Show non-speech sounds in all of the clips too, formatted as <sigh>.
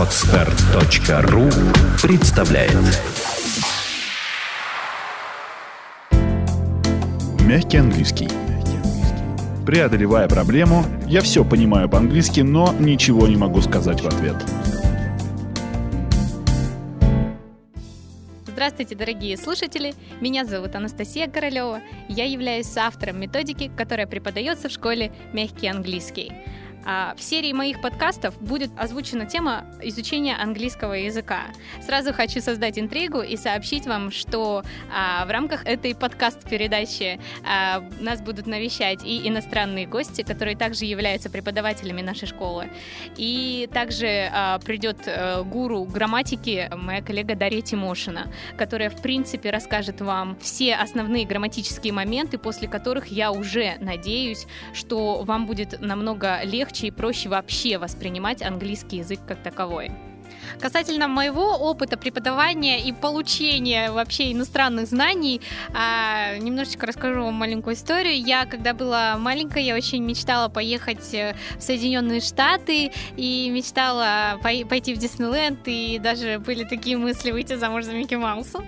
Отстар.ру представляет Мягкий английский. Преодолевая проблему, я все понимаю по-английски, но ничего не могу сказать в ответ. Здравствуйте, дорогие слушатели! Меня зовут Анастасия Королева. Я являюсь автором методики, которая преподается в школе «Мягкий английский». А в серии моих подкастов будет озвучена тема изучения английского языка. Сразу хочу создать интригу и сообщить вам, что а, в рамках этой подкаст-передачи а, нас будут навещать и иностранные гости, которые также являются преподавателями нашей школы. И также придет а, гуру грамматики, моя коллега Дарья Тимошина, которая, в принципе, расскажет вам все основные грамматические моменты, после которых я уже надеюсь, что вам будет намного легче легче и проще вообще воспринимать английский язык как таковой. Касательно моего опыта преподавания и получения вообще иностранных знаний, а, немножечко расскажу вам маленькую историю. Я, когда была маленькая, я очень мечтала поехать э, в Соединенные Штаты и мечтала пойти в Диснейленд, и даже были такие мысли выйти замуж за Микки Мауса.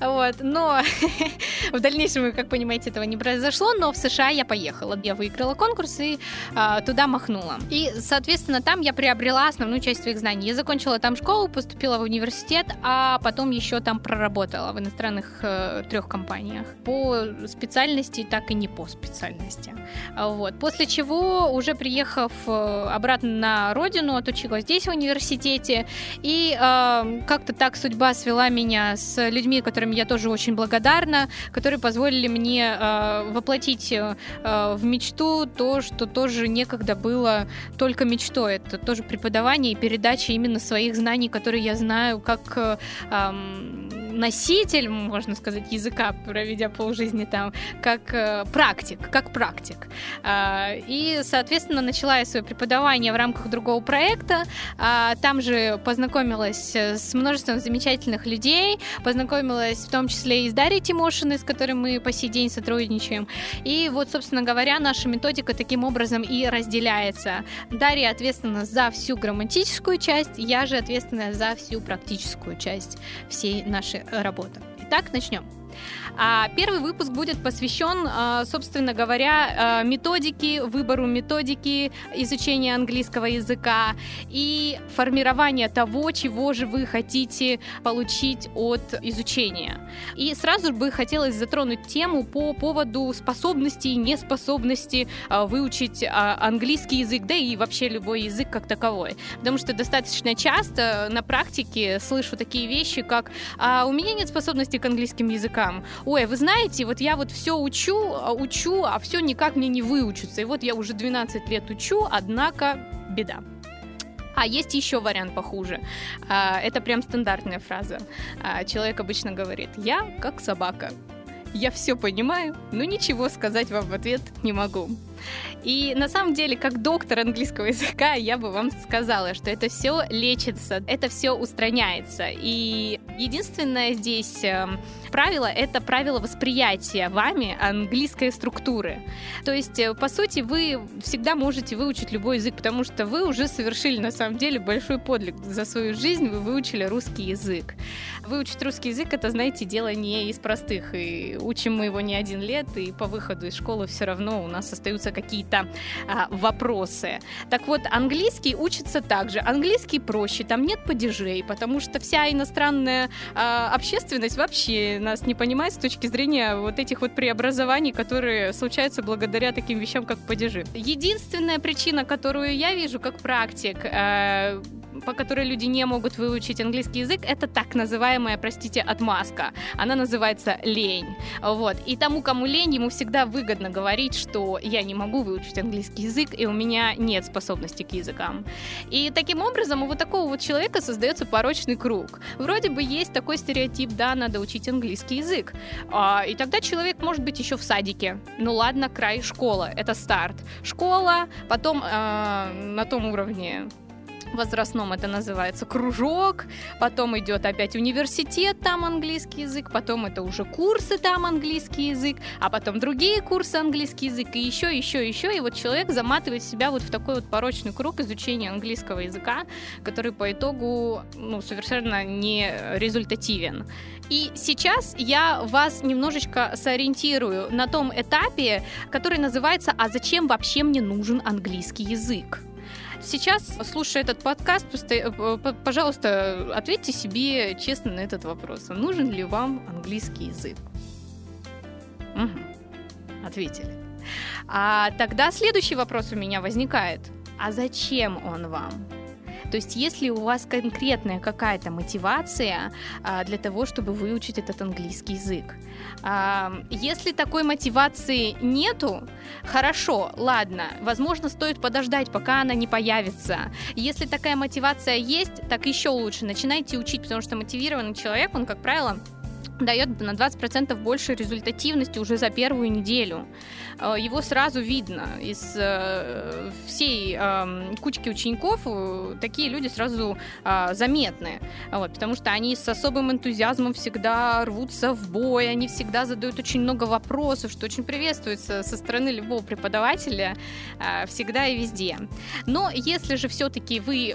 Вот. Но <laughs> в дальнейшем, как понимаете, этого не произошло, но в США я поехала. Я выиграла конкурс и а, туда махнула. И, соответственно, там я приобрела основную часть своих знаний. Я закончила там школу, поступила в университет, а потом еще там проработала в иностранных э, трех компаниях. По специальности, так и не по специальности. Вот. После чего, уже приехав э, обратно на родину, отучилась здесь в университете, и э, как-то так судьба свела меня с людьми, которым я тоже очень благодарна, которые позволили мне э, воплотить э, в мечту то, что тоже некогда было только мечтой. Это тоже преподавание и передача именно своих знаний, которые я знаю, как эм, носитель, можно сказать, языка, проведя полжизни там, как э, практик, как практик. Э, и, соответственно, начала я свое преподавание в рамках другого проекта. Э, там же познакомилась с множеством замечательных людей, познакомилась в том числе и с Дарьей Тимошиной, с которой мы по сей день сотрудничаем. И вот, собственно говоря, наша методика таким образом и разделяется. Дарья ответственна за всю грамматическую часть, я же ответственна за всю практическую часть всей нашей работы. Итак, начнем. А первый выпуск будет посвящен, а, собственно говоря, а, методике, выбору методики изучения английского языка и формированию того, чего же вы хотите получить от изучения. И сразу бы хотелось затронуть тему по поводу способности и неспособности а, выучить английский язык, да и вообще любой язык как таковой. Потому что достаточно часто на практике слышу такие вещи, как «у меня нет способности к английским языкам», ой, вы знаете, вот я вот все учу, а, учу, а все никак мне не выучится. И вот я уже 12 лет учу, однако беда. А есть еще вариант похуже. А, это прям стандартная фраза. А, человек обычно говорит: Я как собака. Я все понимаю, но ничего сказать вам в ответ не могу. И на самом деле, как доктор английского языка, я бы вам сказала, что это все лечится, это все устраняется. И единственное здесь эм, правило — это правило восприятия вами английской структуры. То есть, э, по сути, вы всегда можете выучить любой язык, потому что вы уже совершили, на самом деле, большой подвиг за свою жизнь, вы выучили русский язык. Выучить русский язык — это, знаете, дело не из простых, и учим мы его не один лет, и по выходу из школы все равно у нас остаются какие-то а, вопросы. Так вот, английский учится также. Английский проще, там нет падежей, потому что вся иностранная а, общественность вообще нас не понимает с точки зрения вот этих вот преобразований, которые случаются благодаря таким вещам, как падежи. Единственная причина, которую я вижу как практик, э, по которой люди не могут выучить английский язык, это так называемая, простите, отмазка. Она называется лень. Вот. И тому, кому лень, ему всегда выгодно говорить, что я не могу выучить английский язык, и у меня нет способности к языкам. И таким образом у вот такого вот человека создается порочный круг. Вроде бы есть такой стереотип, да, надо учить английский язык. А, и тогда человек может быть еще в садике. Ну ладно, край школа, это старт. Школа, потом э, на том уровне возрастном это называется кружок, потом идет опять университет, там английский язык, потом это уже курсы, там английский язык, а потом другие курсы английский язык, и еще, еще, еще, и вот человек заматывает себя вот в такой вот порочный круг изучения английского языка, который по итогу ну, совершенно не результативен. И сейчас я вас немножечко сориентирую на том этапе, который называется «А зачем вообще мне нужен английский язык?» Сейчас, слушая этот подкаст, э, пожалуйста, ответьте себе честно на этот вопрос. А нужен ли вам английский язык? Угу. Ответили. А тогда следующий вопрос у меня возникает. А зачем он вам? То есть, если у вас конкретная какая-то мотивация а, для того, чтобы выучить этот английский язык, а, если такой мотивации нету, хорошо, ладно, возможно, стоит подождать, пока она не появится. Если такая мотивация есть, так еще лучше. Начинайте учить, потому что мотивированный человек, он, как правило, дает на 20% больше результативности уже за первую неделю. Э, его сразу видно. Из э, всей эм, кучки учеников э, такие люди сразу заметны. Вот, потому что они с особым энтузиазмом всегда рвутся в бой, они всегда задают очень много вопросов, что очень приветствуется со стороны любого преподавателя всегда и везде. Но если же все-таки вы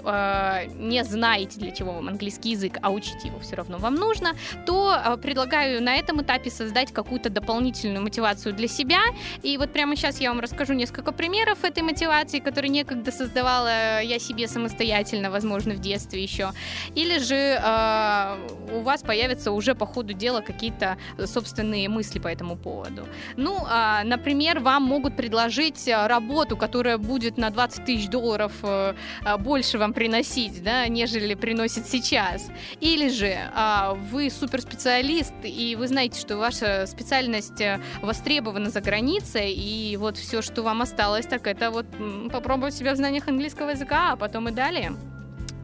не знаете, для чего вам английский язык, а учить его все равно вам нужно, то предлагаю на этом этапе создать какую-то дополнительную мотивацию для себя. И вот прямо сейчас я вам расскажу несколько примеров этой мотивации, которые некогда создавала я себе самостоятельно, возможно, в детстве еще. Или же э, у вас появятся уже по ходу дела какие-то собственные мысли по этому поводу. Ну, э, например, вам могут предложить работу, которая будет на 20 тысяч долларов э, больше вам приносить, да, нежели приносит сейчас. Или же э, вы суперспециалист, специалист, и вы знаете, что ваша специальность э, востребована за границей, и вот все, что вам осталось, так это вот попробовать себя в знаниях английского языка, а потом и далее.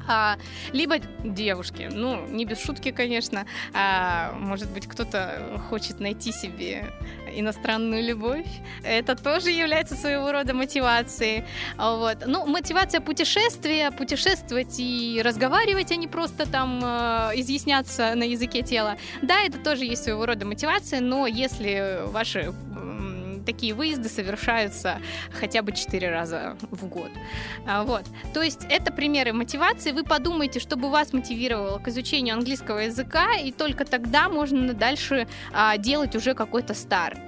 А, либо девушки, ну, не без шутки, конечно, а, может быть, кто-то хочет найти себе иностранную любовь. Это тоже является своего рода мотивацией. Вот. Ну, мотивация путешествия, путешествовать и разговаривать, а не просто там э, изъясняться на языке тела. Да, это тоже есть своего рода мотивация, но если ваши такие выезды совершаются хотя бы 4 раза в год. А, вот. То есть это примеры мотивации. Вы подумайте, чтобы вас мотивировало к изучению английского языка, и только тогда можно дальше а, делать уже какой-то старт.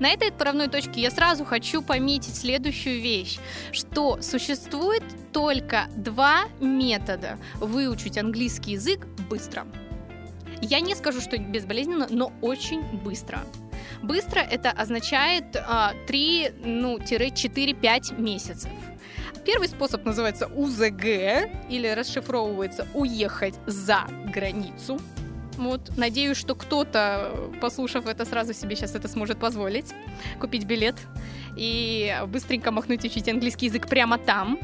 На этой отправной точке я сразу хочу пометить следующую вещь, что существует только два метода выучить английский язык быстро. Я не скажу, что безболезненно, но очень быстро. Быстро это означает 3, ну, 4-5 месяцев. Первый способ называется УЗГ или расшифровывается «уехать за границу». Вот, надеюсь, что кто-то, послушав это, сразу себе сейчас это сможет позволить. Купить билет и быстренько махнуть учить английский язык прямо там.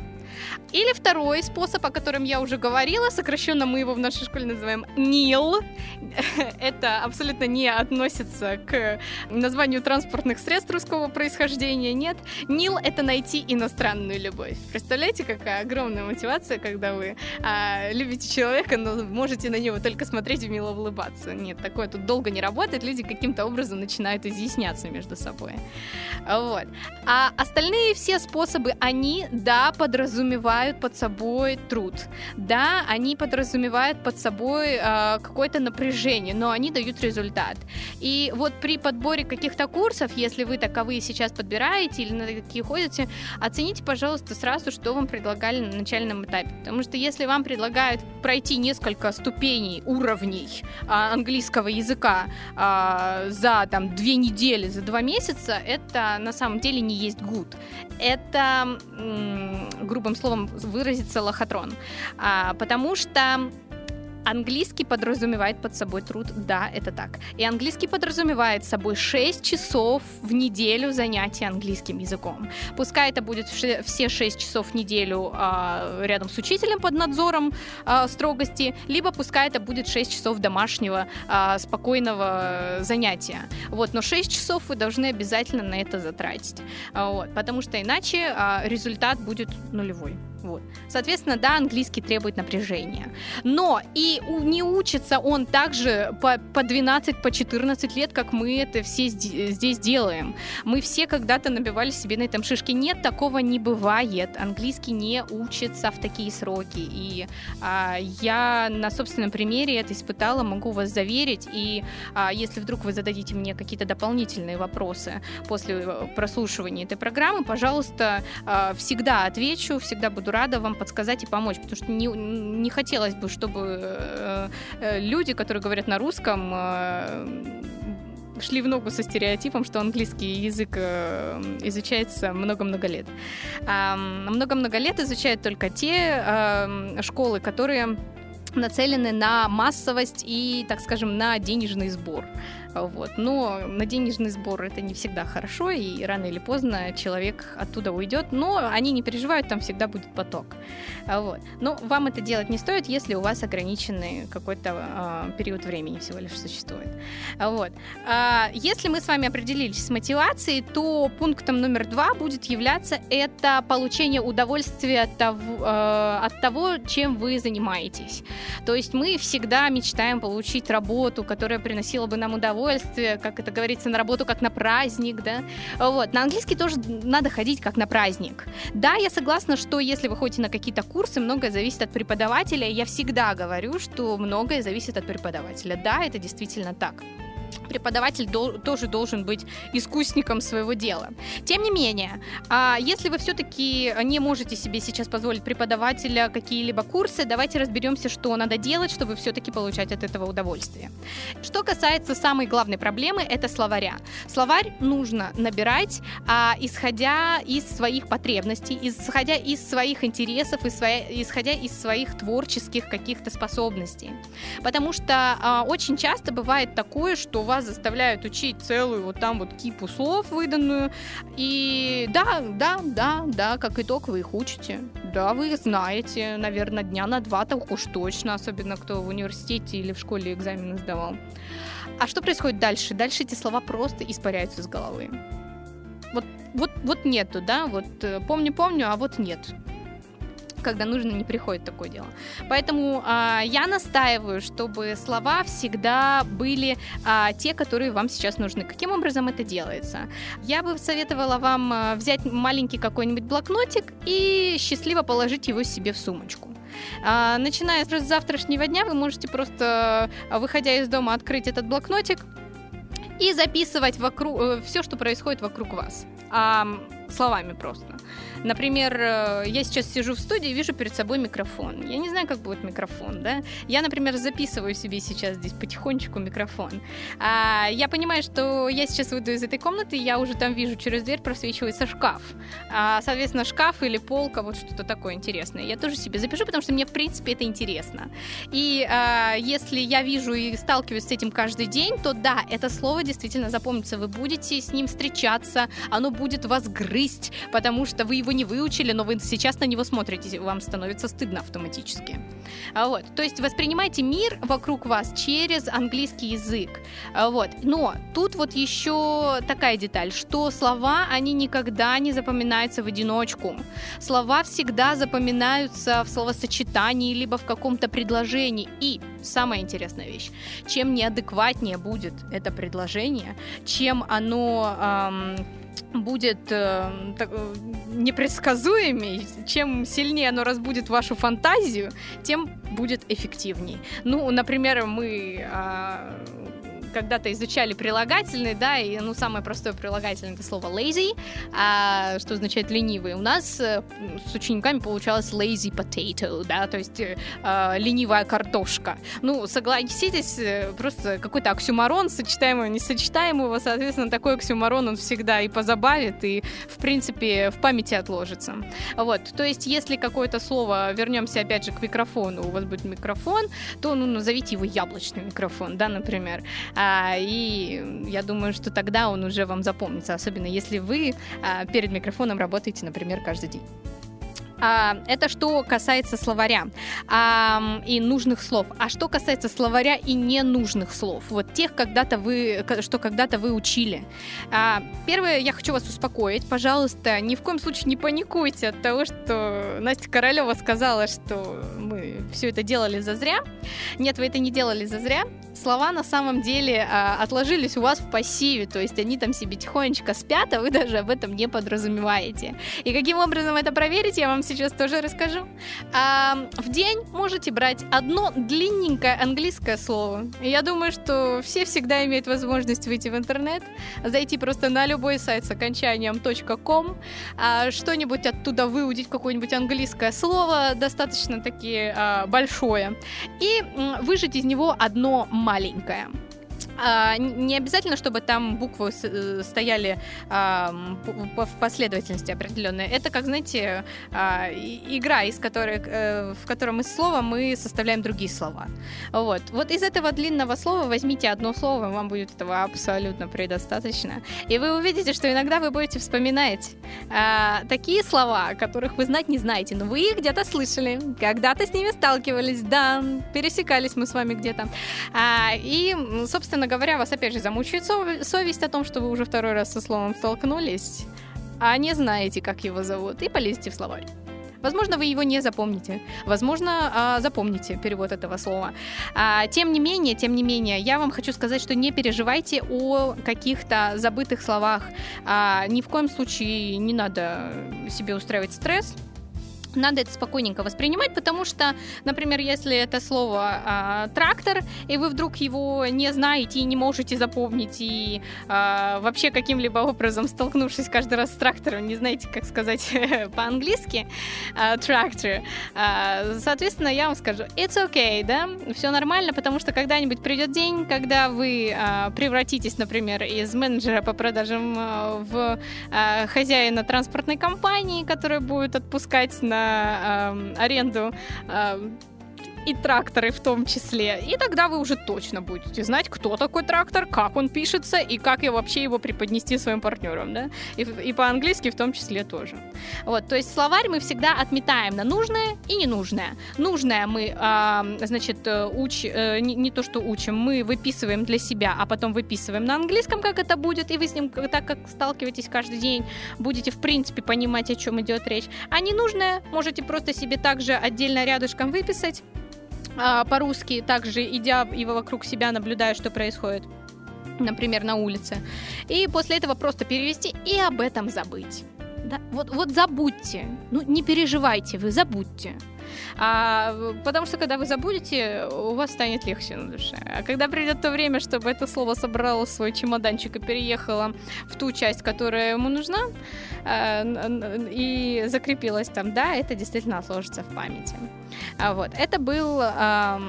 Или второй способ, о котором я уже говорила, сокращенно мы его в нашей школе называем НИЛ. <laughs> Это абсолютно не относится к названию транспортных средств русского происхождения, нет. НИЛ — это найти иностранную любовь. Представляете, какая огромная мотивация, когда вы а, любите человека, но можете на него только смотреть и мило улыбаться. Нет, такое тут долго не работает, люди каким-то образом начинают изъясняться между собой. Вот. А остальные все способы, они, да, подразумевают подразумевают под собой труд. Да, они подразумевают под собой э, какое-то напряжение, но они дают результат. И вот при подборе каких-то курсов, если вы таковые сейчас подбираете или на такие ходите, оцените, пожалуйста, сразу, что вам предлагали на начальном этапе. Потому что если вам предлагают пройти несколько ступеней, уровней э, английского языка э, за там две недели, за два месяца, это на самом деле не есть good. Это, грубым словом выразиться, лохотрон. А, потому что Английский подразумевает под собой труд, да, это так. И английский подразумевает собой 6 часов в неделю занятий английским языком. Пускай это будет все 6 часов в неделю а, рядом с учителем под надзором а, строгости, либо пускай это будет 6 часов домашнего а, спокойного занятия. Вот, но 6 часов вы должны обязательно на это затратить. Вот, потому что иначе результат будет нулевой. Вот. Соответственно, да, английский требует напряжения. Но и не учится он также по, по 12, по 14 лет, как мы это все здесь делаем. Мы все когда-то набивали себе на этом шишки. Нет, такого не бывает. Английский не учится в такие сроки. И а, я на собственном примере это испытала, могу вас заверить. И а, если вдруг вы зададите мне какие-то дополнительные вопросы после э, прослушивания этой программы, пожалуйста, а, всегда отвечу, всегда буду рада вам подсказать и помочь, потому что не, не хотелось бы, чтобы э, э, люди, которые говорят на русском, шли в ногу со стереотипом, что английский язык изучается много-много лет. Много-много лет изучают только те школы, которые нацелены на массовость и, так скажем, на денежный сбор. Вот. Но на денежный сбор это не всегда хорошо, и рано или поздно человек оттуда уйдет, но они не переживают, там всегда будет поток. Вот. Но вам это делать не стоит, если у вас ограниченный какой-то э, период времени всего лишь существует. Вот. А если мы с вами определились с мотивацией, то пунктом номер два будет являться это получение удовольствия от того, э, от того, чем вы занимаетесь. То есть мы всегда мечтаем получить работу, которая приносила бы нам удовольствие, удовольствие, как это говорится, на работу как на праздник, да. Вот. На английский тоже надо ходить как на праздник. Да, я согласна, что если вы ходите на какие-то курсы, многое зависит от преподавателя. Я всегда говорю, что многое зависит от преподавателя. Да, это действительно так преподаватель дол- тоже должен быть искусником своего дела. Тем не менее, а если вы все-таки не можете себе сейчас позволить преподавателя какие-либо курсы, давайте разберемся, что надо делать, чтобы все-таки получать от этого удовольствие. Что касается самой главной проблемы, это словаря. Словарь нужно набирать, а, исходя из своих потребностей, исходя из своих интересов, исходя из своих творческих каких-то способностей. Потому что а, очень часто бывает такое, что вас заставляют учить целую вот там вот кипу слов выданную. И да, да, да, да, как итог вы их учите. Да, вы их знаете, наверное, дня на два так уж точно, особенно кто в университете или в школе экзамены сдавал. А что происходит дальше? Дальше эти слова просто испаряются с головы. Вот, вот, вот нету, да, вот э, помню-помню, а вот нет когда нужно, не приходит такое дело. Поэтому а, я настаиваю, чтобы слова всегда были а, те, которые вам сейчас нужны. Каким образом это делается? Я бы советовала вам а, взять маленький какой-нибудь блокнотик и счастливо положить его себе в сумочку. А, начиная с завтрашнего дня вы можете просто, а, выходя из дома, открыть этот блокнотик и записывать вокруг э, все, что происходит вокруг вас. Словами просто. Например, э, я сейчас сижу в студии и вижу перед собой микрофон. Я не знаю, как будет микрофон, да? Я, например, записываю себе сейчас здесь потихонечку микрофон. А, я понимаю, что я сейчас выйду из этой комнаты, я уже там вижу, через дверь просвечивается шкаф. А, соответственно, шкаф или полка, вот что-то такое интересное. Я тоже себе запишу, потому что мне, в принципе, это интересно. И а, если я вижу и сталкиваюсь с этим каждый день, то да, это слово действительно запомнится. Вы будете с ним встречаться, оно будет вас грызть, потому что вы его не выучили, но вы сейчас на него смотрите, вам становится стыдно автоматически. А вот, то есть воспринимайте мир вокруг вас через английский язык. А вот, но тут вот еще такая деталь, что слова, они никогда не запоминаются в одиночку. Слова всегда запоминаются в словосочетании, либо в каком-то предложении. И самая интересная вещь, чем неадекватнее будет это предложение, чем оно... Эм, будет э, э, непредсказуемей, чем сильнее оно разбудит вашу фантазию, тем будет эффективней. Ну, например, мы э, когда-то изучали прилагательные, да, и, ну, самое простое прилагательное это слово lazy, а, что означает ленивый. У нас э, с учениками получалось lazy potato, да, то есть э, а, ленивая картошка. Ну, согласитесь, э, просто какой-то оксюмарон, сочетаемого, несочетаемого, соответственно, такой оксюмарон он всегда и позабавит, и, в принципе, в памяти отложится. Вот, то есть, если какое-то слово, вернемся опять же к микрофону, у вас будет микрофон, то, ну, назовите его яблочный микрофон, да, например. А, и я думаю, что тогда он уже вам запомнится, особенно если вы а, перед микрофоном работаете, например, каждый день. А, это что касается словаря а, и нужных слов. А что касается словаря и ненужных слов, вот тех, когда-то вы, что когда-то вы учили. А, первое, я хочу вас успокоить, пожалуйста, ни в коем случае не паникуйте от того, что Настя Королева сказала, что мы все это делали зазря. Нет, вы это не делали зазря. Слова на самом деле а, отложились у вас в пассиве, то есть они там себе тихонечко спят, а вы даже об этом не подразумеваете. И каким образом это проверить, я вам сейчас тоже расскажу. А, в день можете брать одно длинненькое английское слово. Я думаю, что все всегда имеют возможность выйти в интернет, зайти просто на любой сайт с окончанием .com, а, что-нибудь оттуда выудить, какое-нибудь английское слово, достаточно таки а, большое, и выжать из него одно маленькое. А, не обязательно, чтобы там буквы э, стояли а, в последовательности определенной. Это, как знаете, а, игра, из которой, э, в котором из слова мы составляем другие слова. Вот. Вот из этого длинного слова возьмите одно слово, вам будет этого абсолютно предостаточно. И вы увидите, что иногда вы будете вспоминать а, такие слова, которых вы знать не знаете, но вы их где-то слышали, когда-то с ними сталкивались, да, пересекались мы с вами где-то. А, и, собственно, собственно говоря, вас опять же замучает совесть о том, что вы уже второй раз со словом столкнулись, а не знаете, как его зовут, и полезете в словарь. Возможно, вы его не запомните. Возможно, а, запомните перевод этого слова. А, тем не менее, тем не менее, я вам хочу сказать, что не переживайте о каких-то забытых словах. А, ни в коем случае не надо себе устраивать стресс надо это спокойненько воспринимать, потому что, например, если это слово э, трактор, и вы вдруг его не знаете и не можете запомнить, и э, вообще каким-либо образом столкнувшись каждый раз с трактором, не знаете, как сказать <laughs> по-английски э, трактор, э, соответственно, я вам скажу, it's okay, да, все нормально, потому что когда-нибудь придет день, когда вы э, превратитесь, например, из менеджера по продажам э, в э, хозяина транспортной компании, которая будет отпускать на э, аренду э, и тракторы в том числе. И тогда вы уже точно будете знать, кто такой трактор, как он пишется и как я вообще его преподнести своим партнерам, да? И, и по-английски в том числе тоже. Вот, то есть словарь мы всегда отметаем на нужное и ненужное. Нужное мы, э, значит, уч, э, не, не то что учим, мы выписываем для себя, а потом выписываем на английском, как это будет, и вы с ним, так как сталкиваетесь каждый день, будете в принципе понимать, о чем идет речь. А ненужное можете просто себе также отдельно рядышком выписать, а, по-русски, также идя и вокруг себя наблюдая, что происходит например, на улице. И после этого просто перевести и об этом забыть. Да? Вот, вот забудьте. Ну, не переживайте, вы забудьте. А, потому что когда вы забудете, у вас станет легче на душе. А когда придет то время, чтобы это слово собрало свой чемоданчик и переехало в ту часть, которая ему нужна, а, и закрепилась там, да, это действительно отложится в памяти. А, вот. Это был а,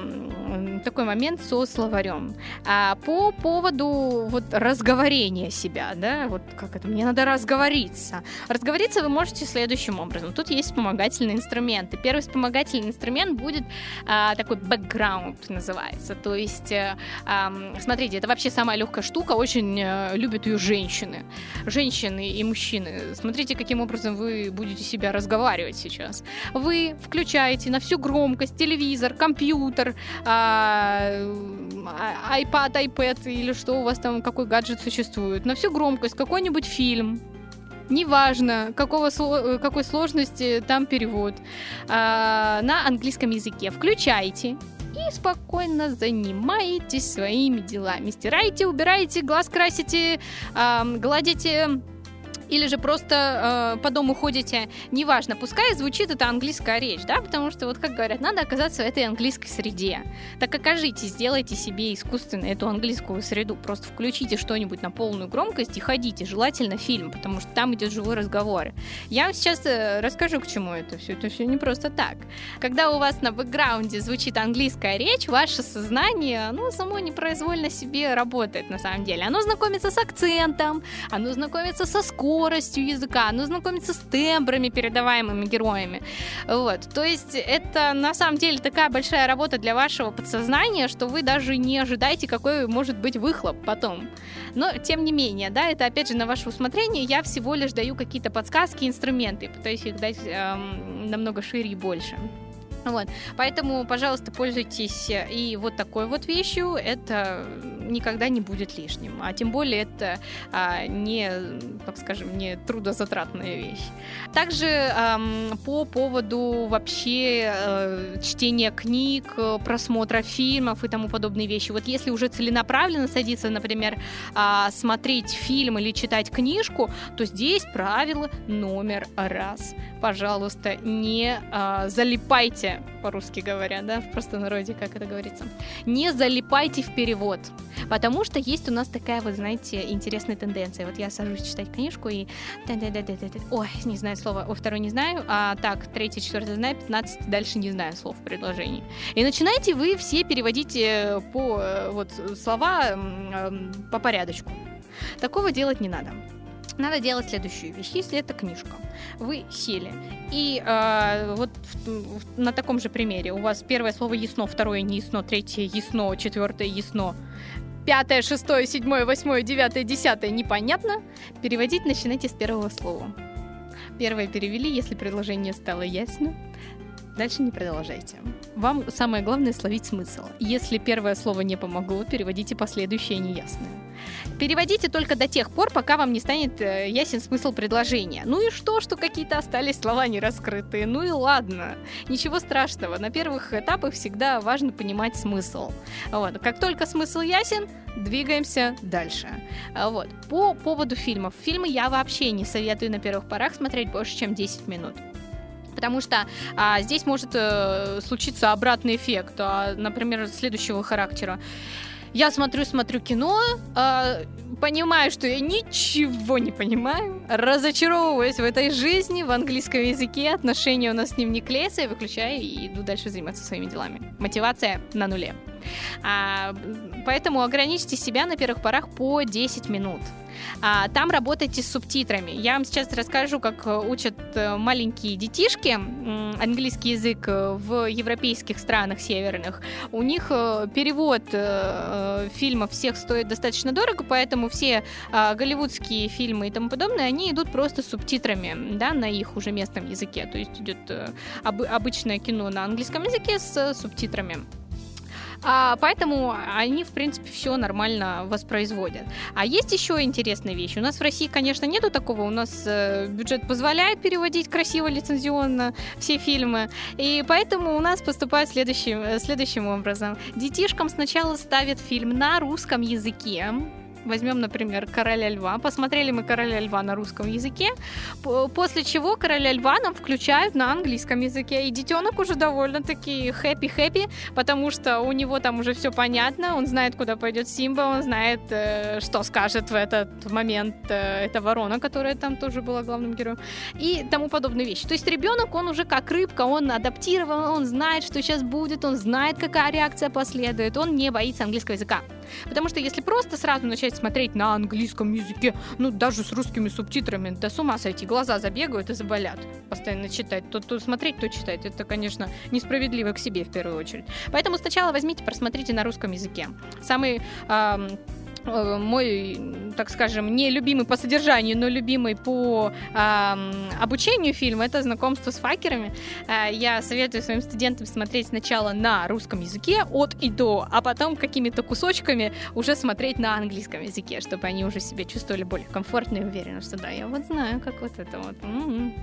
такой момент со словарем. А по поводу вот разговорения себя, да, вот как это, мне надо разговориться. Разговориться вы можете следующим образом. Тут есть вспомогательные инструменты. Первый вспомогательный инструмент будет а, такой бэкграунд называется. То есть, а, смотрите, это вообще самая легкая штука, очень а, любят ее женщины. Женщины и мужчины. Смотрите, каким образом вы будете себя разговаривать сейчас. Вы включаете на всю громкость телевизор, компьютер, а, iPad, iPad или что у вас там, какой гаджет существует, на всю громкость какой-нибудь фильм, неважно, какого, какой сложности там перевод, а, на английском языке. Включайте и спокойно занимаетесь своими делами. Стираете, убираете, глаз красите, гладите или же просто э, по дому ходите, неважно, пускай звучит это английская речь, да, потому что, вот как говорят, надо оказаться в этой английской среде. Так окажитесь, сделайте себе искусственно эту английскую среду, просто включите что-нибудь на полную громкость и ходите, желательно фильм, потому что там идет живой разговор. Я вам сейчас э, расскажу, к чему это все. Это все не просто так. Когда у вас на бэкграунде звучит английская речь, ваше сознание, оно само непроизвольно себе работает на самом деле. Оно знакомится с акцентом, оно знакомится со скоростью, скоростью языка, оно знакомится с тембрами, передаваемыми героями. Вот. То есть это на самом деле такая большая работа для вашего подсознания, что вы даже не ожидаете, какой может быть выхлоп потом. Но, тем не менее, да, это опять же на ваше усмотрение. Я всего лишь даю какие-то подсказки, инструменты, пытаюсь их дать эм, намного шире и больше. Вот. Поэтому, пожалуйста, пользуйтесь и вот такой вот вещью. Это никогда не будет лишним. А тем более это а, не, так скажем, не трудозатратная вещь. Также эм, по поводу вообще э, чтения книг, просмотра фильмов и тому подобные вещи. Вот если уже целенаправленно садиться, например, э, смотреть фильм или читать книжку, то здесь правило номер раз. Пожалуйста, не э, залипайте, по-русски говоря, да, в простонародье, как это говорится. Не залипайте в перевод. Потому что есть у нас такая, вот знаете, интересная тенденция. Вот я сажусь читать книжку и... Ой, не знаю слова. О, второй не знаю. А так, третий, четвертый знаю, пятнадцатый дальше не знаю слов в предложении. И начинаете вы все переводить э, по э, вот слова по порядочку. Такого делать не надо надо делать следующую вещь. Если это книжка, вы сели, и э, вот в, в, на таком же примере у вас первое слово ясно, второе не ясно, третье ясно, четвертое ясно, пятое, шестое, седьмое, восьмое, девятое, десятое непонятно, переводить начинайте с первого слова. Первое перевели, если предложение стало ясно. Дальше не продолжайте. Вам самое главное словить смысл. Если первое слово не помогло, переводите последующее неясное. Переводите только до тех пор, пока вам не станет э, ясен смысл предложения. Ну и что, что какие-то остались слова не раскрытые? Ну и ладно. Ничего страшного. На первых этапах всегда важно понимать смысл. Вот. Как только смысл ясен, двигаемся дальше. А вот. По поводу фильмов. Фильмы я вообще не советую на первых порах смотреть больше, чем 10 минут потому что а, здесь может э, случиться обратный эффект, а, например, следующего характера. Я смотрю, смотрю кино, э, понимаю, что я ничего не понимаю, разочаровываюсь в этой жизни, в английском языке, отношения у нас с ним не клеятся, я выключаю и иду дальше заниматься своими делами. Мотивация на нуле. А, поэтому ограничьте себя на первых порах по 10 минут. А, там работайте с субтитрами. Я вам сейчас расскажу, как э, учат э, маленькие детишки английский язык э, в европейских странах северных. У них перевод фильмов всех стоит достаточно дорого, поэтому все а, голливудские фильмы и тому подобное, они идут просто с субтитрами, да, на их уже местном языке. То есть идет обычное кино на английском языке с субтитрами. А, поэтому они, в принципе, все нормально воспроизводят. А есть еще интересная вещь. У нас в России, конечно, нету такого. У нас э, бюджет позволяет переводить красиво, лицензионно все фильмы. И поэтому у нас поступает следующим, следующим образом. Детишкам сначала ставят фильм на русском языке, Возьмем, например, «Короля льва». Посмотрели мы «Короля льва» на русском языке, после чего «Короля льва» нам включают на английском языке. И детенок уже довольно-таки хэппи-хэппи, потому что у него там уже все понятно, он знает, куда пойдет Симба, он знает, э, что скажет в этот момент э, эта ворона, которая там тоже была главным героем, и тому подобные вещи. То есть ребенок, он уже как рыбка, он адаптирован, он знает, что сейчас будет, он знает, какая реакция последует, он не боится английского языка. Потому что если просто сразу начать смотреть на английском языке, ну, даже с русскими субтитрами, да с ума сойти, глаза забегают и заболят постоянно читать. То, то смотреть, то читать. Это, конечно, несправедливо к себе в первую очередь. Поэтому сначала возьмите, просмотрите на русском языке. Самый э, Э, мой, так скажем, не любимый по содержанию, но любимый по э, обучению фильм это знакомство с факерами. Э, я советую своим студентам смотреть сначала на русском языке от и до, а потом какими-то кусочками уже смотреть на английском языке, чтобы они уже себя чувствовали более комфортно и уверенно, что да, я вот знаю, как вот это вот. М-м-м.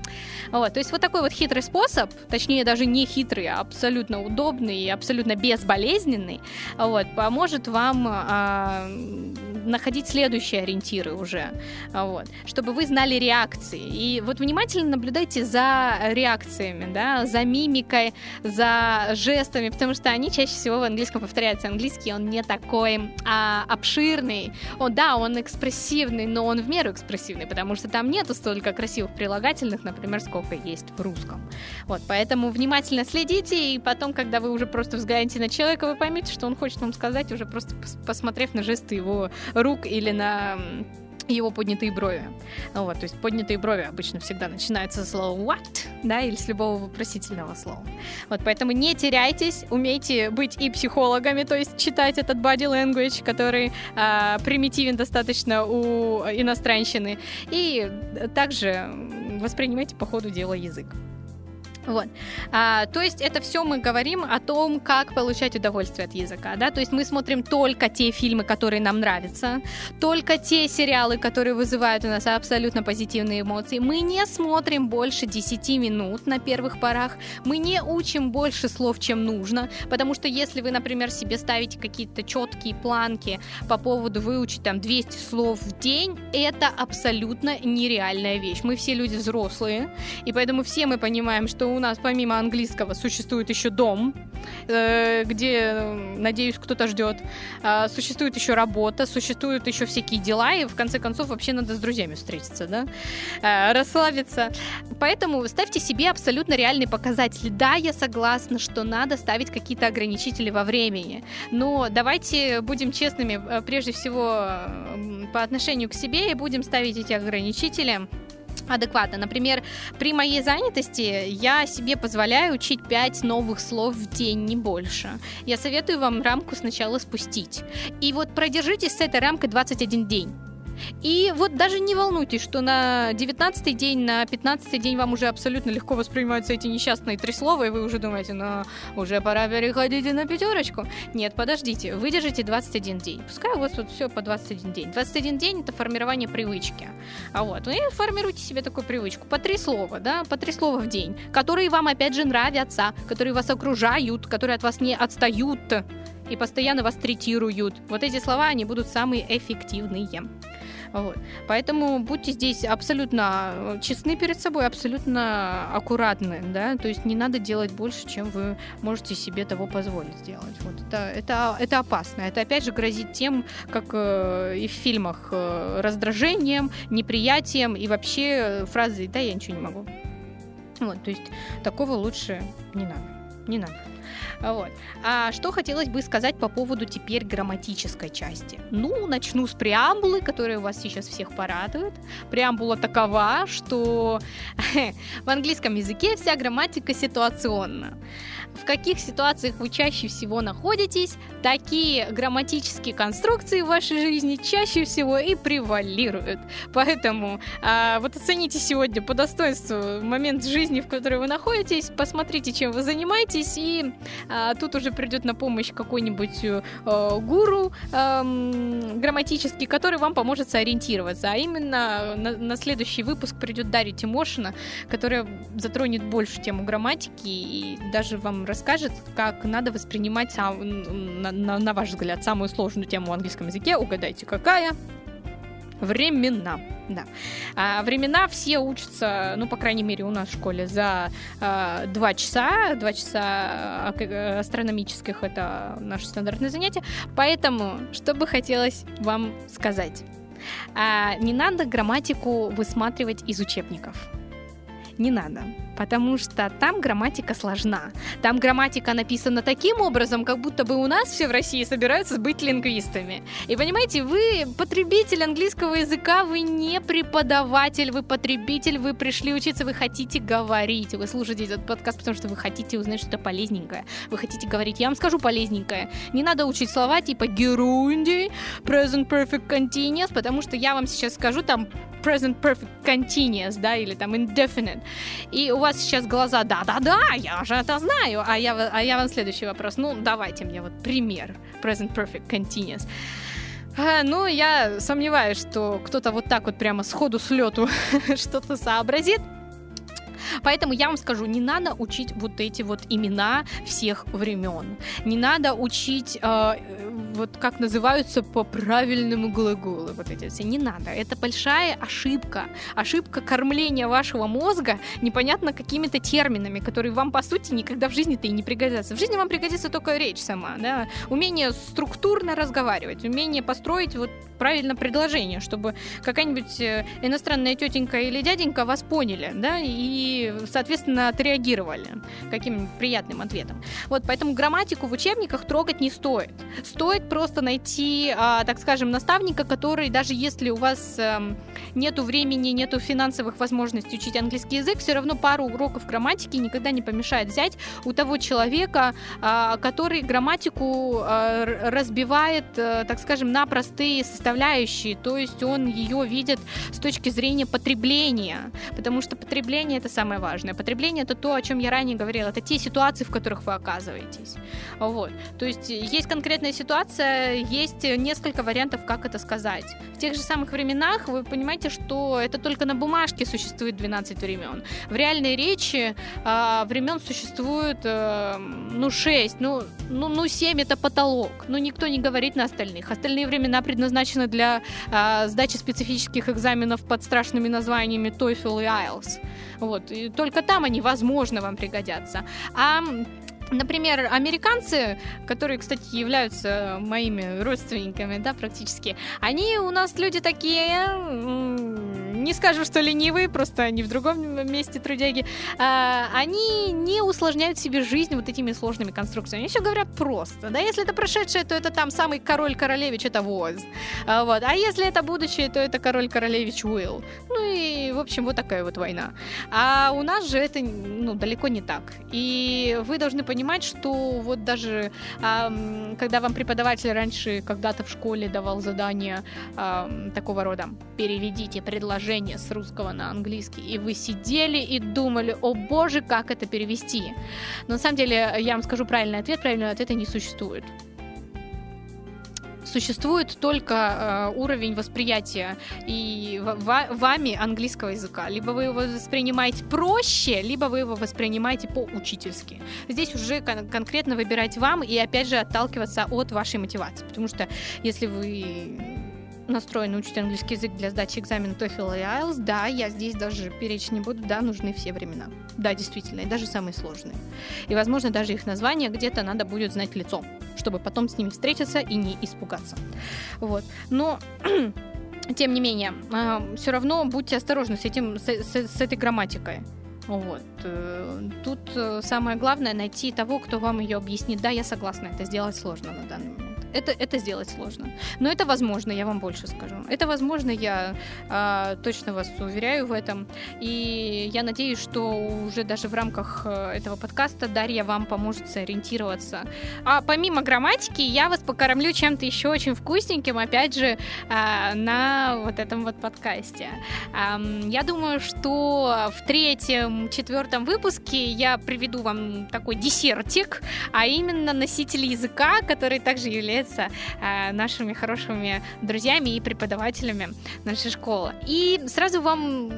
Вот, то есть вот такой вот хитрый способ, точнее даже не хитрый, а абсолютно удобный и абсолютно безболезненный, вот, поможет вам э, находить следующие ориентиры уже, вот, чтобы вы знали реакции. И вот внимательно наблюдайте за реакциями, да, за мимикой, за жестами, потому что они чаще всего в английском повторяются. Английский, он не такой а, обширный. Он, да, он экспрессивный, но он в меру экспрессивный, потому что там нету столько красивых прилагательных, например, сколько есть в русском. Вот, поэтому внимательно следите, и потом, когда вы уже просто взглянете на человека, вы поймете, что он хочет вам сказать, уже просто посмотрев на жесты его рук или на его поднятые брови. Вот, то есть поднятые брови обычно всегда начинаются с слова what, да, или с любого вопросительного слова. Вот, поэтому не теряйтесь, умейте быть и психологами, то есть читать этот body language, который а, примитивен достаточно у иностранщины, и также воспринимайте по ходу дела язык. Вот. А, то есть это все мы говорим о том, как получать удовольствие от языка, да, то есть мы смотрим только те фильмы, которые нам нравятся, только те сериалы, которые вызывают у нас абсолютно позитивные эмоции. Мы не смотрим больше 10 минут на первых порах, мы не учим больше слов, чем нужно, потому что если вы, например, себе ставите какие-то четкие планки по поводу выучить там 200 слов в день, это абсолютно нереальная вещь. Мы все люди взрослые, и поэтому все мы понимаем, что у нас помимо английского существует еще дом, э, где, надеюсь, кто-то ждет. А, существует еще работа, существуют еще всякие дела, и в конце концов вообще надо с друзьями встретиться, да, э, расслабиться. Поэтому ставьте себе абсолютно реальный показатель. Да, я согласна, что надо ставить какие-то ограничители во времени, но давайте будем честными, э, прежде всего по отношению к себе, и будем ставить эти ограничители адекватно. Например, при моей занятости я себе позволяю учить 5 новых слов в день, не больше. Я советую вам рамку сначала спустить. И вот продержитесь с этой рамкой 21 день. И вот даже не волнуйтесь, что на 19 день, на 15 день вам уже абсолютно легко воспринимаются эти несчастные три слова, и вы уже думаете, ну, уже пора переходить на пятерочку. Нет, подождите, выдержите 21 день. Пускай у вас вот все по 21 день. 21 день — это формирование привычки. А вот, и формируйте себе такую привычку. По три слова, да, по три слова в день, которые вам, опять же, нравятся, которые вас окружают, которые от вас не отстают и постоянно вас третируют. Вот эти слова, они будут самые эффективные. Вот. Поэтому будьте здесь абсолютно э, честны перед собой, абсолютно аккуратны, да, то есть не надо делать больше, чем вы можете себе того позволить сделать. Вот это, это, это опасно. Это опять же грозит тем, как э, и в фильмах, э, раздражением, неприятием и вообще фразой «да, я ничего не могу». Вот, то есть такого лучше не надо. Не надо. Вот. А что хотелось бы сказать по поводу теперь грамматической части? Ну, начну с преамбулы, которая у вас сейчас всех порадует. Преамбула такова, что <laughs> в английском языке вся грамматика ситуационна в каких ситуациях вы чаще всего находитесь, такие грамматические конструкции в вашей жизни чаще всего и превалируют. Поэтому а, вот оцените сегодня по достоинству момент жизни, в которой вы находитесь, посмотрите, чем вы занимаетесь, и а, тут уже придет на помощь какой-нибудь а, гуру а, грамматический, который вам поможет сориентироваться. А именно на, на следующий выпуск придет Дарья Тимошина, которая затронет больше тему грамматики и даже вам расскажет, как надо воспринимать, сам, на, на, на ваш взгляд, самую сложную тему в английском языке. Угадайте, какая? Времена. Да. А, времена все учатся, ну, по крайней мере, у нас в школе за а, два часа. Два часа а, астрономических это наше стандартное занятие. Поэтому, что бы хотелось вам сказать? А, не надо грамматику высматривать из учебников. Не надо потому что там грамматика сложна. Там грамматика написана таким образом, как будто бы у нас все в России собираются быть лингвистами. И понимаете, вы потребитель английского языка, вы не преподаватель, вы потребитель, вы пришли учиться, вы хотите говорить, вы слушаете этот подкаст, потому что вы хотите узнать что-то полезненькое. Вы хотите говорить, я вам скажу полезненькое. Не надо учить слова типа герунди, present perfect continuous, потому что я вам сейчас скажу там present perfect continuous, да, или там indefinite. И у вас сейчас глаза, да-да-да, я же это знаю. А я, а я вам следующий вопрос. Ну, давайте мне вот пример present perfect continuous. А, ну, я сомневаюсь, что кто-то вот так вот прямо сходу с лету <laughs> что-то сообразит. Поэтому я вам скажу, не надо учить вот эти вот имена всех времен. Не надо учить э, вот как называются по правильному глаголу вот эти все. Не надо. Это большая ошибка. Ошибка кормления вашего мозга непонятно какими-то терминами, которые вам, по сути, никогда в жизни-то и не пригодятся. В жизни вам пригодится только речь сама, да. Умение структурно разговаривать, умение построить вот правильно предложение, чтобы какая-нибудь э, иностранная тетенька или дяденька вас поняли, да, и, соответственно, отреагировали каким-нибудь приятным ответом. Вот, поэтому грамматику в учебниках трогать не стоит. Стоит просто найти, а, так скажем, наставника, который, даже если у вас а, нету времени, нету финансовых возможностей учить английский язык, все равно пару уроков грамматики никогда не помешает взять у того человека, а, который грамматику а, разбивает, а, так скажем, на простые составляющие, то есть он ее видит с точки зрения потребления, потому что потребление это самое важное. Потребление это то, о чем я ранее говорила, это те ситуации, в которых вы оказываетесь. Вот. То есть есть конкретная ситуация, есть несколько вариантов, как это сказать. В тех же самых временах вы понимаете, что это только на бумажке существует 12 времен. В реальной речи э, времен существует, э, ну, 6, ну, ну, ну, 7 это потолок. Ну, никто не говорит на остальных. Остальные времена предназначены для э, сдачи специфических экзаменов под страшными названиями TOEFL и IELTS. Вот. И только там они, возможно, вам пригодятся. А Например, американцы, которые, кстати, являются моими родственниками, да, практически, они у нас люди такие, не скажу, что ленивые, просто они в другом месте трудяги, а, они не усложняют себе жизнь вот этими сложными конструкциями. Они все говорят просто, да, если это прошедшее, то это там самый король-королевич, это Воз, а, вот, а если это будущее, то это король-королевич Уилл. Ну и, в общем, вот такая вот война. А у нас же это, ну, далеко не так. И вы должны понимать, что вот даже э, когда вам преподаватель раньше когда-то в школе давал задание э, такого рода, переведите предложение с русского на английский, и вы сидели и думали, о боже, как это перевести. Но на самом деле я вам скажу правильный ответ, правильного ответа не существует существует только э, уровень восприятия и вами английского языка. Либо вы его воспринимаете проще, либо вы его воспринимаете по-учительски. Здесь уже кон- конкретно выбирать вам и опять же отталкиваться от вашей мотивации. Потому что если вы настроены учить английский язык для сдачи экзамена TOEFL и IELTS, да, я здесь даже перечь не буду, да, нужны все времена. Да, действительно, и даже самые сложные. И, возможно, даже их название где-то надо будет знать лицо, чтобы потом с ними встретиться и не испугаться. Вот. Но <clears throat> тем не менее, а, все равно будьте осторожны с, этим, с, с, с этой грамматикой. Вот. Э, тут э, самое главное найти того, кто вам ее объяснит. Да, я согласна, это сделать сложно на данный момент это, это сделать сложно. Но это возможно, я вам больше скажу. Это возможно, я э, точно вас уверяю в этом. И я надеюсь, что уже даже в рамках э, этого подкаста Дарья вам поможет сориентироваться. А помимо грамматики, я вас покормлю чем-то еще очень вкусненьким, опять же, э, на вот этом вот подкасте. Э, я думаю, что в третьем, четвертом выпуске я приведу вам такой десертик, а именно носитель языка, который также является являются э, нашими хорошими друзьями и преподавателями нашей школы. И сразу вам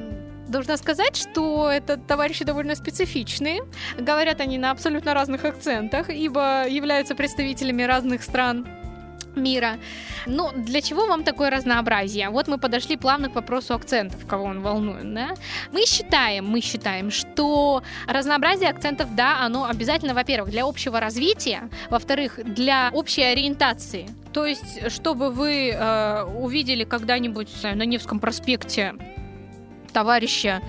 должна сказать, что это товарищи довольно специфичные. Говорят они на абсолютно разных акцентах, ибо являются представителями разных стран мира. Ну, для чего вам такое разнообразие? Вот мы подошли плавно к вопросу акцентов, кого он волнует, да? Мы считаем, мы считаем, что разнообразие акцентов, да, оно обязательно, во-первых, для общего развития, во-вторых, для общей ориентации. То есть, чтобы вы э, увидели когда-нибудь на Невском проспекте товарища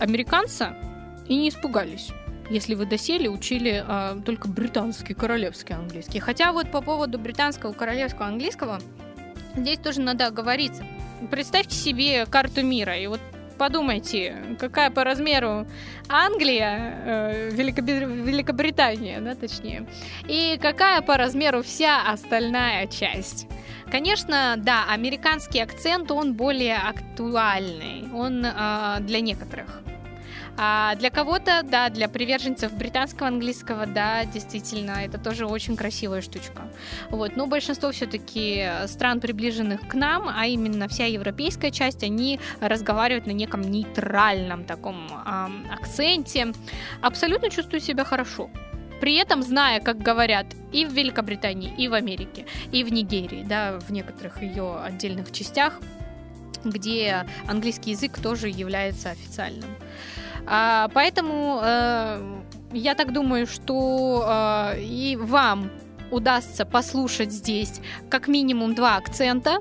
американца и не испугались если вы досели, учили а, только британский, королевский английский. Хотя вот по поводу британского, королевского английского, здесь тоже надо оговориться. Представьте себе карту мира, и вот подумайте, какая по размеру Англия, э, Великобритания, да, точнее, и какая по размеру вся остальная часть. Конечно, да, американский акцент, он более актуальный, он э, для некоторых. А для кого-то, да, для приверженцев британского английского, да, действительно, это тоже очень красивая штучка. Вот, но большинство все-таки стран, приближенных к нам, а именно вся европейская часть, они разговаривают на неком нейтральном таком эм, акценте. Абсолютно чувствую себя хорошо при этом зная, как говорят и в Великобритании, и в Америке, и в Нигерии, да, в некоторых ее отдельных частях, где английский язык тоже является официальным. А, поэтому э, я так думаю, что э, и вам удастся послушать здесь как минимум два акцента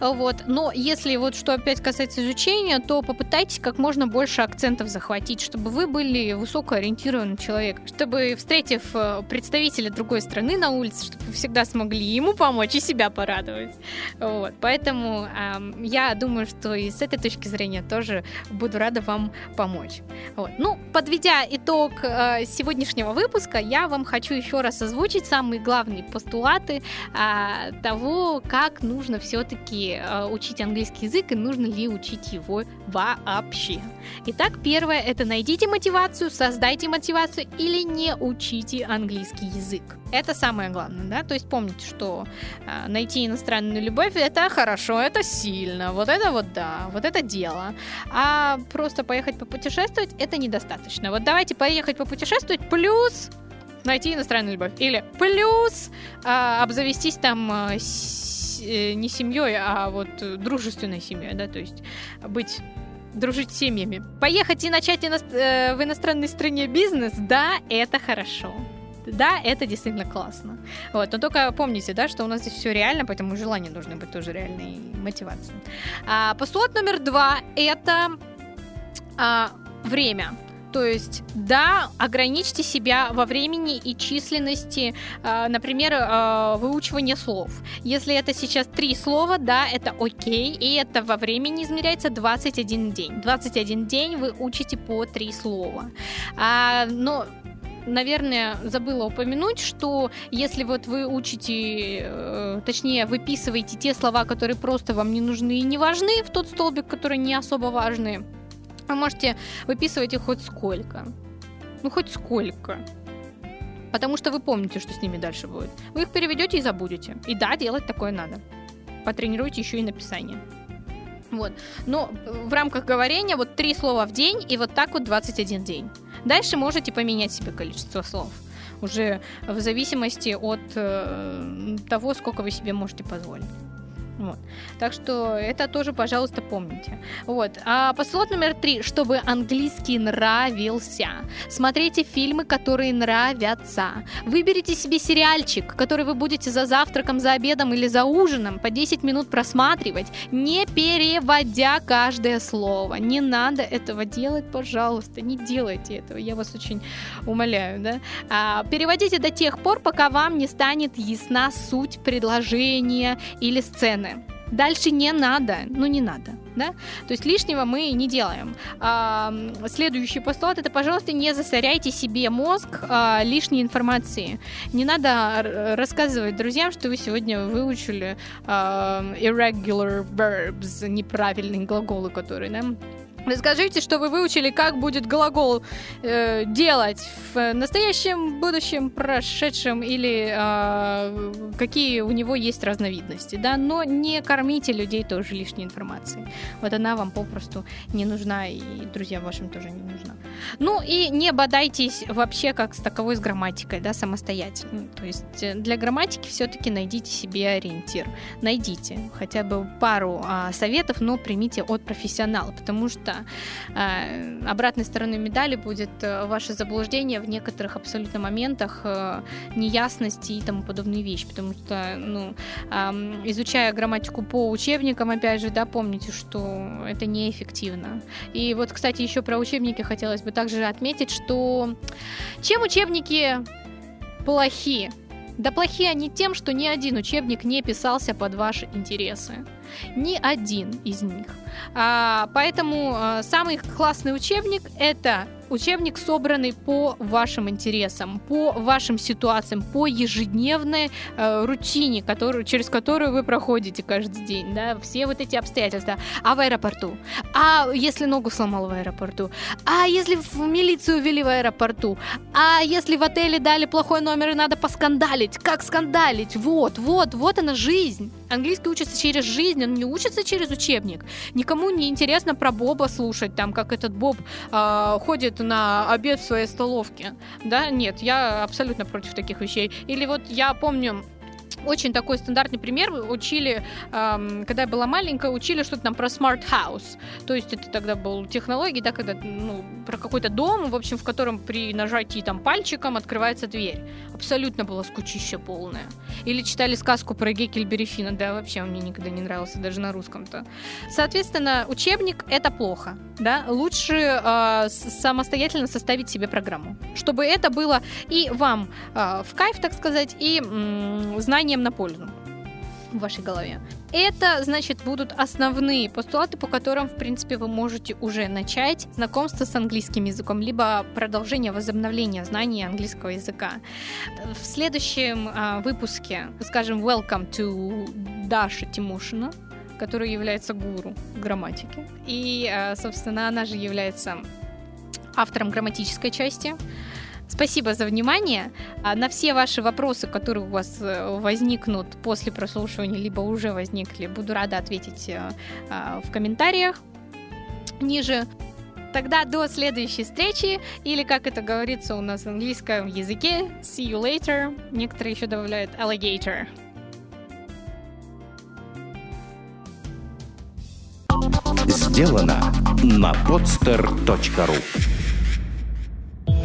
вот. Но если вот что опять касается изучения, то попытайтесь как можно больше акцентов захватить, чтобы вы были высокоориентированным человеком, чтобы, встретив э, представителя другой страны на улице, чтобы вы всегда смогли ему помочь и себя порадовать. Вот. Поэтому э, я думаю, что и с этой точки зрения тоже буду рада вам помочь. Вот. Ну, подведя итог э, сегодняшнего выпуска, я вам хочу еще раз озвучить самые главные постулаты а, того, как нужно все-таки а, учить английский язык и нужно ли учить его вообще. Итак, первое это найдите мотивацию, создайте мотивацию или не учите английский язык. Это самое главное, да, то есть помните, что а, найти иностранную любовь это хорошо, это сильно, вот это вот да, вот это дело. А просто поехать попутешествовать это недостаточно. Вот давайте поехать попутешествовать плюс найти иностранную любовь. Или плюс а, обзавестись там э, не семьей, а вот дружественной семьей, да, то есть быть дружить с семьями. Поехать и начать ино... э, в иностранной стране бизнес, да, это хорошо. Да, это действительно классно. Вот, но только помните, да, что у нас здесь все реально, поэтому желания должны быть тоже реальной мотивацией. А, постулат номер два это а, время. То есть, да, ограничьте себя во времени и численности, э, например, э, выучивания слов. Если это сейчас три слова, да, это окей, и это во времени измеряется 21 день. 21 день вы учите по три слова. А, но наверное, забыла упомянуть, что если вот вы учите, э, точнее, выписываете те слова, которые просто вам не нужны и не важны, в тот столбик, которые не особо важны, вы можете выписывать их хоть сколько. Ну, хоть сколько. Потому что вы помните, что с ними дальше будет. Вы их переведете и забудете. И да, делать такое надо. Потренируйте еще и написание. Вот. Но в рамках говорения вот три слова в день и вот так вот 21 день. Дальше можете поменять себе количество слов. Уже в зависимости от э, того, сколько вы себе можете позволить. Вот. Так что это тоже, пожалуйста, помните. Вот. А посылот номер три. Чтобы английский нравился. Смотрите фильмы, которые нравятся. Выберите себе сериальчик, который вы будете за завтраком, за обедом или за ужином по 10 минут просматривать, не переводя каждое слово. Не надо этого делать, пожалуйста. Не делайте этого. Я вас очень умоляю. Да? А, переводите до тех пор, пока вам не станет ясна суть предложения или сцены. Дальше не надо, ну не надо, да? То есть лишнего мы не делаем. А, следующий постулат это, пожалуйста, не засоряйте себе мозг а, лишней информации. Не надо рассказывать друзьям, что вы сегодня выучили а, irregular verbs, неправильные глаголы, которые, да? Расскажите, что вы выучили, как будет глагол э, делать в настоящем, будущем, прошедшем или э, какие у него есть разновидности, да, но не кормите людей тоже лишней информацией. Вот она вам попросту не нужна, и друзьям вашим тоже не нужна. Ну и не бодайтесь вообще как с таковой с грамматикой, да, самостоятельно. То есть э, для грамматики все-таки найдите себе ориентир. Найдите хотя бы пару э, советов, но примите от профессионала, потому что что э, обратной стороной медали будет э, ваше заблуждение в некоторых абсолютно моментах, э, неясности и тому подобные вещи, потому что, ну, изучая грамматику по учебникам, опять же, да, помните, что это неэффективно. И вот, кстати, еще про учебники хотелось бы также отметить, что чем учебники плохи? Да плохи они тем, что ни один учебник не писался под ваши интересы. Ни один из них. А, поэтому а, самый классный учебник это учебник, собранный по вашим интересам, по вашим ситуациям, по ежедневной э, рутине, которую, через которую вы проходите каждый день, да, все вот эти обстоятельства. А в аэропорту? А если ногу сломал в аэропорту? А если в милицию ввели в аэропорту? А если в отеле дали плохой номер и надо поскандалить? Как скандалить? Вот, вот, вот она жизнь. Английский учится через жизнь, он не учится через учебник. Никому не интересно про Боба слушать, там, как этот Боб э, ходит на обед в своей столовке. Да, нет, я абсолютно против таких вещей. Или вот я помню, очень такой стандартный пример. Учили, эм, когда я была маленькая, учили что-то там про smart house. То есть это тогда был технологии, да, когда, ну, про какой-то дом, в общем, в котором при нажатии там пальчиком открывается дверь. Абсолютно было скучище полное. Или читали сказку про Геккельбери Финна. Да, вообще он мне никогда не нравился, даже на русском-то. Соответственно, учебник — это плохо. Да? Лучше э, самостоятельно составить себе программу. Чтобы это было и вам э, в кайф, так сказать, и м- знание знанием на пользу. в вашей голове. Это, значит, будут основные постулаты, по которым, в принципе, вы можете уже начать знакомство с английским языком, либо продолжение, возобновление знаний английского языка. В следующем а, выпуске, скажем, welcome to Даша Тимошина, которая является гуру грамматики. И, а, собственно, она же является автором грамматической части. Спасибо за внимание. А на все ваши вопросы, которые у вас э, возникнут после прослушивания, либо уже возникли, буду рада ответить э, а, в комментариях ниже. Тогда до следующей встречи, или как это говорится у нас в английском языке, see you later. Некоторые еще добавляют alligator. Сделано на podster.ru